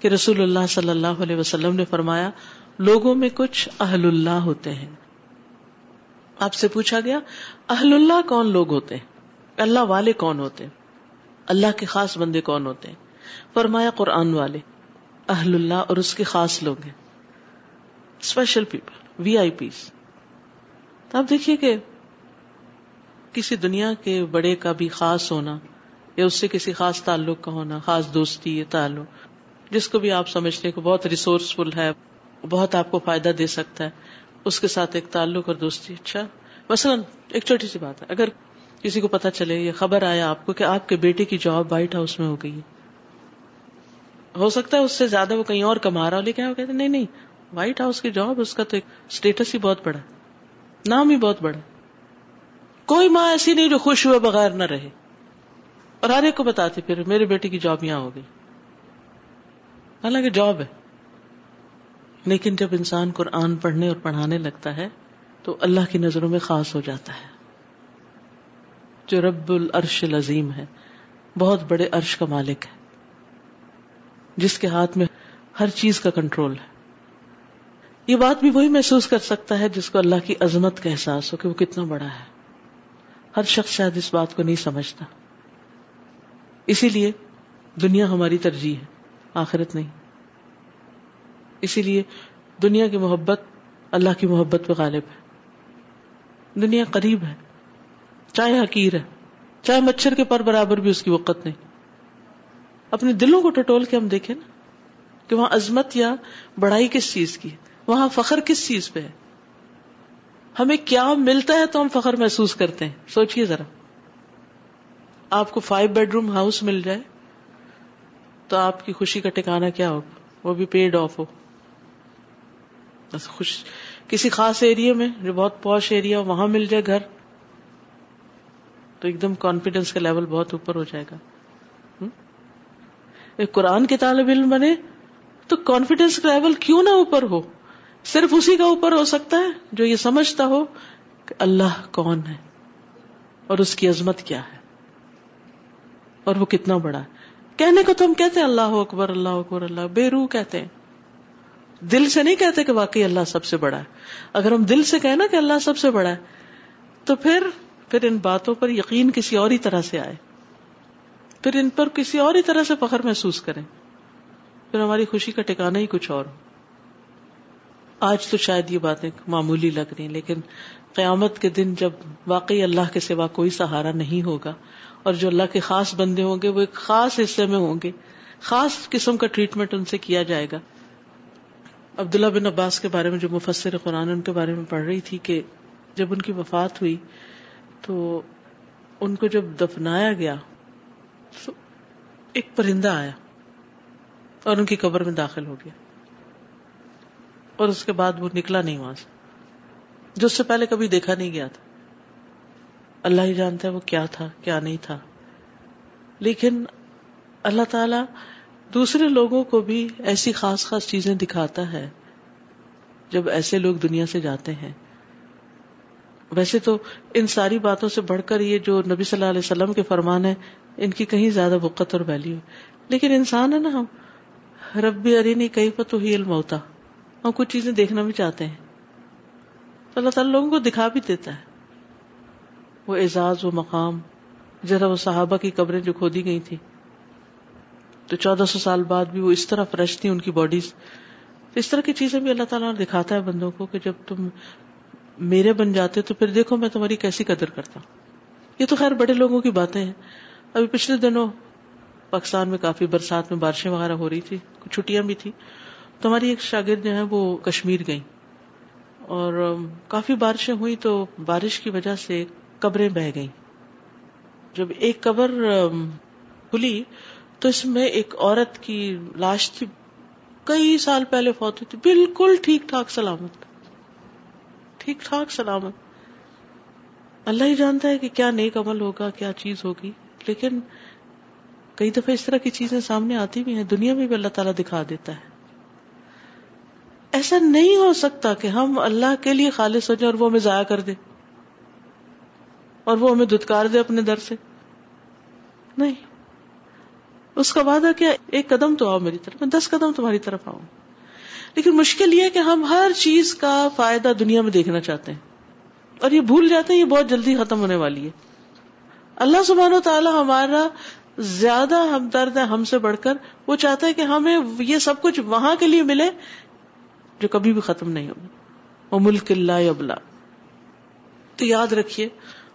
کہ رسول اللہ صلی اللہ علیہ وسلم نے فرمایا، لوگوں میں کچھ اہل اللہ ہوتے ہیں۔ آپ سے پوچھا گیا، اہل اللہ کون لوگ ہوتے ہیں؟ اللہ والے کون ہوتے ہیں؟ اللہ کے خاص بندے کون ہوتے ہیں؟ فرمایا، قرآن والے۔ اہل اللہ اور اس کے خاص لوگ ہیں۔ Special people V I Ps تو آپ دیکھیے کہ کسی دنیا کے بڑے کا بھی خاص ہونا یا اس سے کسی خاص تعلق کا ہونا، خاص دوستی یا تعلق، جس کو بھی آپ سمجھتے کہ بہت ریسورسفل ہے، بہت آپ کو فائدہ دے سکتا ہے، اس کے ساتھ ایک تعلق اور دوستی اچھا؟ مثلاً ایک چھوٹی سی بات ہے، اگر کسی کو پتا چلے، یہ خبر آیا آپ کو کہ آپ کے بیٹے کی جاب وائٹ ہاؤس میں ہو گئی ہو سکتا ہے اس سے زیادہ وہ کہیں اور کما رہا ہو، لیکن وہ کہتے نہیں نہیں، وائٹ ہاؤس کی جاب، اس کا تو ایک اسٹیٹس ہی بہت بڑا نام ہی بہت بڑا کوئی ماں ایسی نہیں جو خوش ہوئے بغیر نہ رہے۔ اور ہر ایک کو بتاتی پھر میرے بیٹے کی جاب یہاں ہو گئی۔ حالانکہ جاب ہے۔ لیکن جب انسان قرآن پڑھنے اور پڑھانے لگتا ہے، تو اللہ کی نظروں میں خاص ہو جاتا ہے۔ جو رب العرش العظیم ہے، بہت بڑے عرش کا مالک ہے۔ جس کے ہاتھ میں ہر چیز کا کنٹرول ہے۔ یہ بات بھی وہی محسوس کر سکتا ہے جس کو اللہ کی عظمت کا احساس ہو کہ وہ کتنا بڑا ہے۔ ہر شخص شاید اس بات کو نہیں سمجھتا۔ اسی لیے دنیا ہماری ترجیح ہے، آخرت نہیں۔ اسی لیے دنیا کی محبت اللہ کی محبت پہ غالب ہے۔ دنیا قریب ہے، چاہے حقیر ہے، چاہے مچھر کے پر برابر بھی اس کی وقت نہیں۔ اپنے دلوں کو ٹٹول کے ہم دیکھیں نا کہ وہاں عظمت یا بڑائی کس چیز کی وہاں فخر کس چیز پہ ہے؟ ہمیں کیا ملتا ہے تو ہم فخر محسوس کرتے ہیں۔ سوچئے ذرا۔ آپ کو فائیو بیڈ روم ہاؤس مل جائے تو آپ کی خوشی کا ٹھکانا کیا ہوگا؟ وہ بھی پیڈ آف ہو۔ بس خوش کسی خاص ایریا میں جو بہت پوش ایریا وہاں مل جائے گھر۔ تو ایک دم کانفیڈینس کا لیول بہت اوپر ہو جائے گا۔ ایک قرآن کے طالب علم بنے تو کانفیڈینس کا لیول کیوں نہ اوپر ہو؟ صرف اسی کا اوپر ہو سکتا ہے جو یہ سمجھتا ہو کہ اللہ کون ہے اور اس کی عظمت کیا ہے اور وہ کتنا بڑا ہے۔ کہنے کو تو ہم کہتے ہیں اللہ اکبر اللہ اکبر، اللہ۔ بے روح کہتے ہیں۔ دل سے نہیں کہتے کہ واقعی اللہ سب سے بڑا ہے۔ اگر ہم دل سے کہنا کہ اللہ سب سے بڑا ہے، تو پھر پھر ان باتوں پر یقین کسی اور ہی طرح سے آئے۔ پھر ان پر کسی اور ہی طرح سے فخر محسوس کریں۔ پھر ہماری خوشی کا ٹھکانا ہی کچھ اور ہو۔ آج تو شاید یہ باتیں معمولی لگ رہی لیکن قیامت کے دن جب واقعی اللہ کے سوا کوئی سہارا نہیں ہوگا اور جو اللہ کے خاص بندے ہوں گے، وہ ایک خاص حصے میں ہوں گے، خاص قسم کا ٹریٹمنٹ ان سے کیا جائے گا۔ عبداللہ بن عباس کے بارے میں جو مفسر قرآن ان کے بارے میں پڑھ رہی تھی کہ جب ان کی وفات ہوئی تو ان کو جب دفنایا گیا تو ایک پرندہ آیا اور ان کی قبر میں داخل ہو گیا۔ اور اس کے بعد وہ نکلا نہیں وہاں سے۔ جو اس سے پہلے کبھی دیکھا نہیں گیا تھا۔ اللہ ہی جانتا ہے وہ کیا تھا، کیا نہیں تھا۔ لیکن اللہ تعالی دوسرے لوگوں کو بھی ایسی خاص خاص چیزیں دکھاتا ہے۔ جب ایسے لوگ دنیا سے جاتے ہیں۔ ویسے تو ان ساری باتوں سے بڑھ کر یہ جو نبی صلی اللہ علیہ وسلم کے فرمان ہے ان کی کہیں زیادہ وقت اور ویلو لیکن انسان ہے نا ہم۔ ربی ارینی کئی پتو ہی علم ہوتا ہم کچھ چیزیں دیکھنا بھی چاہتے ہیں۔ تو اللہ تعالیٰ لوگوں کو دکھا بھی دیتا ہے۔ وہ اعزاز و مقام ذرا وہ صحابہ کی قبریں جو کھودی گئی تھی تو چودہ سو سال بعد بھی وہ اس طرح فریش تھی ان کی باڈیز اس طرح کی چیزیں بھی اللہ تعالیٰ دکھاتا ہے بندوں کو کہ جب تم میرے بن جاتے تو پھر دیکھو میں تمہاری کیسی قدر کرتا ہوں۔ یہ تو خیر بڑے لوگوں کی باتیں ہیں۔ ابھی پچھلے دنوں پاکستان میں کافی برسات میں بارشیں وغیرہ ہو رہی تھی، کچھ چھٹیاں بھی تھی تو ہماری ایک شاگرد جو ہے وہ کشمیر گئی اور کافی بارشیں ہوئی تو بارش کی وجہ سے قبریں بہ گئی جب ایک قبر کھلی تو اس میں ایک عورت کی لاش تھی۔ کئی سال پہلے فوت ہوئی تھی۔ بالکل ٹھیک ٹھاک سلامت۔ ٹھیک ٹھاک سلامت۔ اللہ ہی جانتا ہے کہ کیا نیک عمل ہوگا، کیا چیز ہوگی۔ لیکن کئی دفعہ اس طرح کی چیزیں سامنے آتی بھی ہیں۔ دنیا میں بھی اللہ تعالیٰ دکھا دیتا ہے۔ ایسا نہیں ہو سکتا کہ ہم اللہ کے لیے خالص ہو جائیں اور وہ ہمیں ضائع کر دے اور وہ ہمیں دھتکار دے اپنے در سے نہیں اس کا وعدہ کیا ایک قدم تو آؤ میری طرف میں دس قدم تمہاری طرف آؤں لیکن مشکل یہ کہ ہم ہر چیز کا فائدہ دنیا میں دیکھنا چاہتے ہیں اور یہ بھول جاتے ہیں یہ بہت جلدی ختم ہونے والی ہے اللہ سبحانہ و تعالیٰ ہمارا زیادہ ہمدرد ہے ہم سے بڑھ کر وہ چاہتا ہے کہ ہمیں یہ سب کچھ وہاں کے لیے ملے جو کبھی بھی ختم نہیں ہوگی۔ وہ ملک اللہ ابلا تو یاد رکھیے،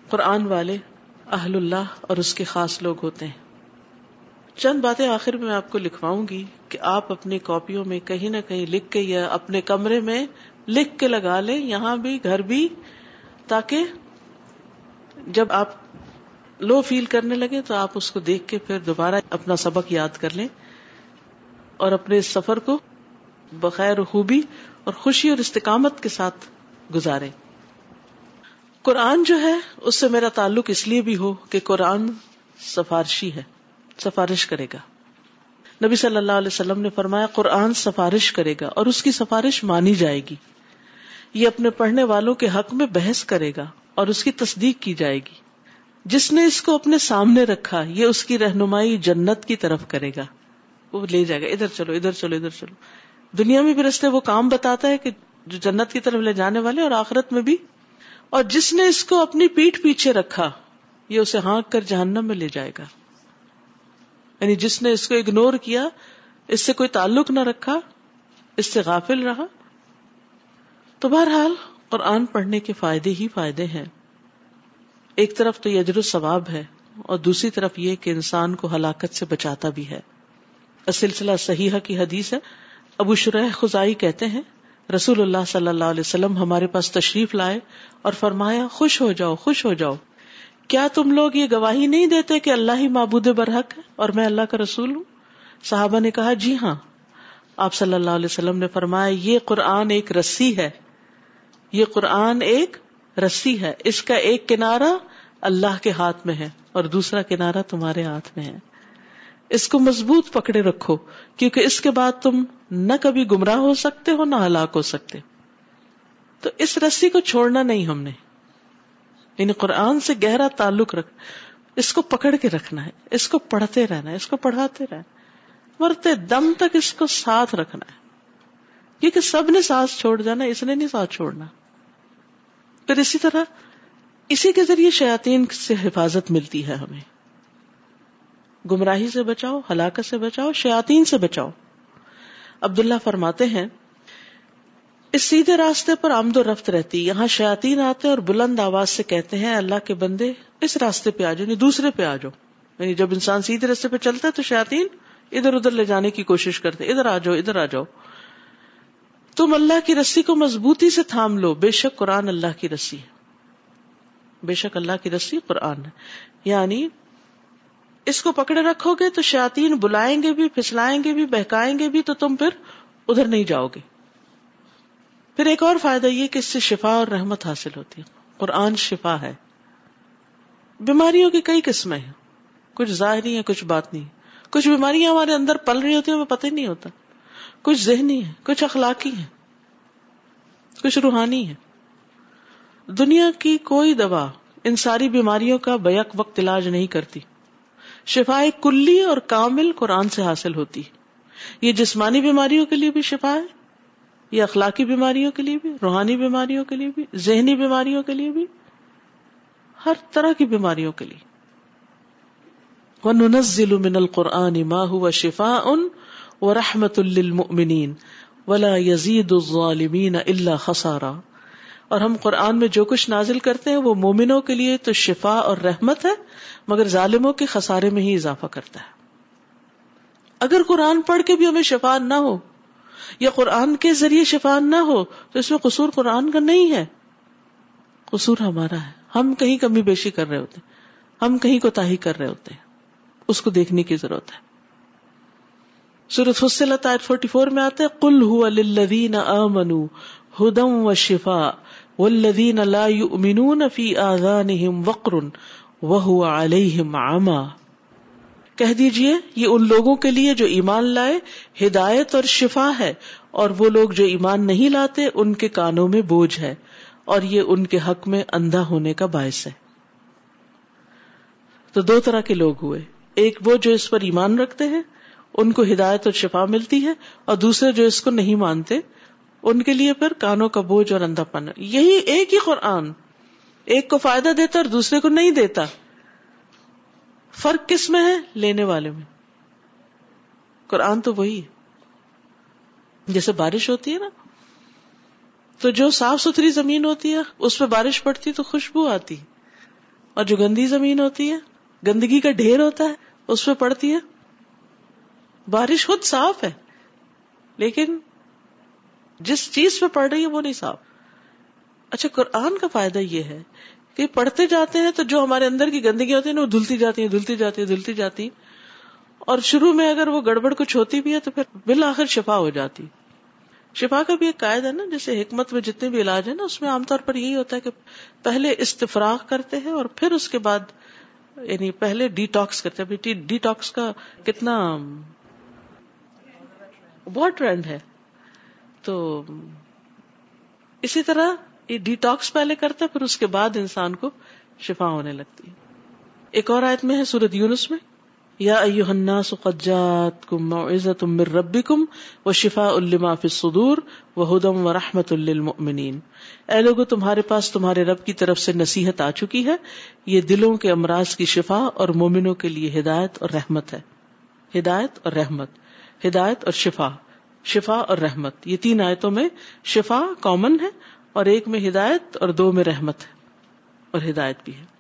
قرآن والے اہل اللہ اور اس کے خاص لوگ ہوتے ہیں۔ چند باتیں آخر میں آپ کو لکھواؤں گی کہ آپ اپنی کاپیوں میں کہیں نہ کہیں لکھ کے یا اپنے کمرے میں لکھ کے لگا لیں، یہاں بھی، گھر بھی، تاکہ جب آپ لو فیل کرنے لگے تو آپ اس کو دیکھ کے پھر دوبارہ اپنا سبق یاد کر لیں اور اپنے اس سفر کو بخیر خوبی اور خوشی اور استقامت کے ساتھ گزارے۔ قرآن جو ہے، اس سے میرا تعلق اس لیے بھی ہو کہ قرآن سفارشی ہے، سفارش کرے گا۔ نبی صلی اللہ علیہ وسلم نے فرمایا، قرآن سفارش کرے گا اور اس کی سفارش مانی جائے گی۔ یہ اپنے پڑھنے والوں کے حق میں بحث کرے گا اور اس کی تصدیق کی جائے گی۔ جس نے اس کو اپنے سامنے رکھا، یہ اس کی رہنمائی جنت کی طرف کرے گا۔ وہ لے جائے گا، ادھر چلو ادھر چلو ادھر چلو۔ دنیا میں بھی رستے وہ کام بتاتا ہے کہ جو جنت کی طرف لے جانے والے اور آخرت میں بھی۔ اور جس نے اس کو اپنی پیٹ پیچھے رکھا، یہ اسے ہانک کر جہنم میں لے جائے گا۔ یعنی جس نے اس کو اگنور کیا، اس سے کوئی تعلق نہ رکھا، اس سے غافل رہا۔ تو بہرحال قرآن پڑھنے کے فائدے ہی فائدے ہیں۔ ایک طرف تو یجر ثواب ہے، اور دوسری طرف یہ کہ انسان کو ہلاکت سے بچاتا بھی ہے۔ سلسلہ صحیحہ کی حدیث ہے ابو شرح خزائی کہتے ہیں، رسول اللہ صلی اللہ علیہ وسلم ہمارے پاس تشریف لائے اور فرمایا، خوش ہو جاؤ، خوش ہو جاؤ۔ کیا تم لوگ یہ گواہی نہیں دیتے کہ اللہ ہی معبود برحق ہے اور میں اللہ کا رسول ہوں؟ صحابہ نے کہا جی ہاں۔ آپ صلی اللہ علیہ وسلم نے فرمایا، یہ قرآن ایک رسی ہے۔ یہ قرآن ایک رسی ہے۔ اس کا ایک کنارا اللہ کے ہاتھ میں ہے اور دوسرا کنارا تمہارے ہاتھ میں ہے۔ اس کو مضبوط پکڑے رکھو، کیونکہ اس کے بعد تم نہ کبھی گمراہ ہو سکتے ہو، نہ ہلاک ہو سکتے۔ تو اس رسی کو چھوڑنا نہیں ہم نے۔ یعنی قرآن سے گہرا تعلق رکھ، اس کو پکڑ کے رکھنا ہے، اس کو پڑھتے رہنا ہے، اس کو پڑھاتے رہنا مرتے دم تک اس کو ساتھ رکھنا ہے۔ کیونکہ سب نے سانس چھوڑ جانا، اس نے نہیں ساتھ چھوڑنا۔ پھر اسی طرح اسی کے ذریعے شیاتین سے حفاظت ملتی ہے ہمیں۔ گمراہی سے بچاؤ، ہلاکت سے بچاؤ شیاتین سے بچاؤ۔ عبداللہ فرماتے ہیں، اس سیدھے راستے پر آمد و رفت رہتی، یہاں شیاتین آتے اور بلند آواز سے کہتے ہیں، اللہ کے بندے، اس راستے پہ آ جاؤ یعنی دوسرے پہ آ جاؤ یعنی جب انسان سیدھے راستے پہ چلتا ہے تو شیاتین ادھر ادھر لے جانے کی کوشش کرتے، ادھر آ جاؤ ادھر آ جاؤ تم اللہ کی رسی کو مضبوطی سے تھام لو، بے شک قرآن اللہ کی رسی ہے۔ بے شک اللہ کی رسی قرآن ہے۔ یعنی اس کو پکڑے رکھو گے تو شاطین بلائیں گے بھی، پھسلائیں گے بھی، بہکائیں گے بھی، تو تم پھر ادھر نہیں جاؤ گے۔ پھر ایک اور فائدہ یہ کہ اس سے شفا اور رحمت حاصل ہوتی ہے۔ قرآن شفا ہے۔ بیماریوں کی کئی قسمیں ہیں۔ کچھ ظاہری ہیں، کچھ بات نہیں کچھ بیماریاں ہمارے اندر پل رہی ہوتی ہیں، ہمیں پتہ ہی نہیں ہوتا۔ کچھ ذہنی ہے کچھ اخلاقی ہے کچھ روحانی ہے دنیا کی کوئی دوا ان ساری بیماریوں کا بیک وقت علاج نہیں کرتی۔ شفا کلی اور کامل قرآن سے حاصل ہوتی۔ یہ جسمانی بیماریوں کے لیے بھی شفا ہے، یہ اخلاقی بیماریوں کے لیے بھی، روحانی بیماریوں کے لیے بھی، ذہنی بیماریوں کے لیے بھی، ہر طرح کی بیماریوں کے لیے۔ وَنُنَزِّلُ مِنَ الْقُرْآنِ مَا هُوَ شِفَاءٌ وَرَحْمَةٌ لِّلْمُؤْمِنِينَ وَلَا يَزِيدُ الظَّالِمِينَ إِلَّا خَسَارًا۔ اور ہم قرآن میں جو کچھ نازل کرتے ہیں وہ مومنوں کے لیے تو شفا اور رحمت ہے، مگر ظالموں کے خسارے میں ہی اضافہ کرتا ہے۔ اگر قرآن پڑھ کے بھی ہمیں شفا نہ ہو یا قرآن کے ذریعے شفا نہ ہو تو اس میں قصور قرآن کا نہیں ہے۔ قصور ہمارا ہے۔ ہم کہیں کمی بیشی کر رہے ہوتے ہم کہیں کو تاہی کر رہے ہوتے ہیں۔ اس کو دیکھنے کی ضرورت ہے۔ سورت فصلت، آیت 44 میں آتے قل هو للذین آمنوا ہدم و شفا والذین لا یؤمنون فی آذانہم وقر وهو علیہم عما کہہ دیجیے، یہ ان لوگوں کے لیے جو ایمان لائے، ہدایت اور شفا ہے، اور وہ لوگ جو ایمان نہیں لاتے، ان کے کانوں میں بوجھ ہے، اور یہ ان کے حق میں اندھا ہونے کا باعث ہے۔ تو دو طرح کے لوگ ہوئے۔ ایک وہ جو اس پر ایمان رکھتے ہیں، ان کو ہدایت اور شفا ملتی ہے، اور دوسرے جو اس کو نہیں مانتے ان کے لیے پھر کانوں کا بوجھ اور اندھا پن یہی ایک ہی قرآن۔ ایک کو فائدہ دیتا اور دوسرے کو نہیں دیتا۔ فرق کس میں ہے؟ لینے والے میں۔ قرآن تو وہی ہے۔ جیسے بارش ہوتی ہے نا۔ تو جو صاف ستھری زمین ہوتی ہے، اس پہ بارش پڑتی تو خوشبو آتی۔ اور جو گندی زمین ہوتی ہے، گندگی کا ڈھیر ہوتا ہے، اس پہ پڑتی ہے۔ بارش خود صاف ہے، لیکن جس چیز پہ پڑ رہی ہے وہ نہیں صاف اچھا قرآن کا فائدہ یہ ہے کہ پڑھتے جاتے ہیں تو جو ہمارے اندر کی گندگی ہوتی ہے نا، وہ دھلتی جاتی ہے دھلتی جاتی ہے دھلتی جاتی اور شروع میں اگر وہ گڑبڑ کچھ ہوتی بھی ہے تو پھر بالآخر شفا ہو جاتی۔ شفا کا بھی ایک قائد ہے نا، جیسے حکمت میں جتنے بھی علاج ہے نا، اس میں عام طور پر یہی ہوتا ہے کہ پہلے استفراغ کرتے ہیں اور پھر اس کے بعد یعنی پہلے ڈی ٹاکس کرتے ہیں۔ ڈی ٹاکس کا کتنا، بہت ٹرینڈ ہے۔ تو اسی طرح یہ ڈیٹاکس پہلے کرتا ہے، پھر اس کے بعد انسان کو شفا ہونے لگتی ہے۔ ایک اور آیت میں ہے سورت یونس میں، یا ایوہ الناس قد جاتکم موعظت من ربکم وشفاء لما فی الصدور وہدم ورحمت للمؤمنین۔ اے لوگو، تمہارے پاس تمہارے رب کی طرف سے نصیحت آ چکی ہے۔ یہ دلوں کے امراض کی شفا اور مومنوں کے لیے ہدایت اور رحمت ہے۔ ہدایت اور رحمت، ہدایت اور شفا۔ شفا اور رحمت. یہ تین آیتوں میں شفا کامن ہے اور ایک میں ہدایت اور دو میں رحمت ہے اور ہدایت بھی ہے۔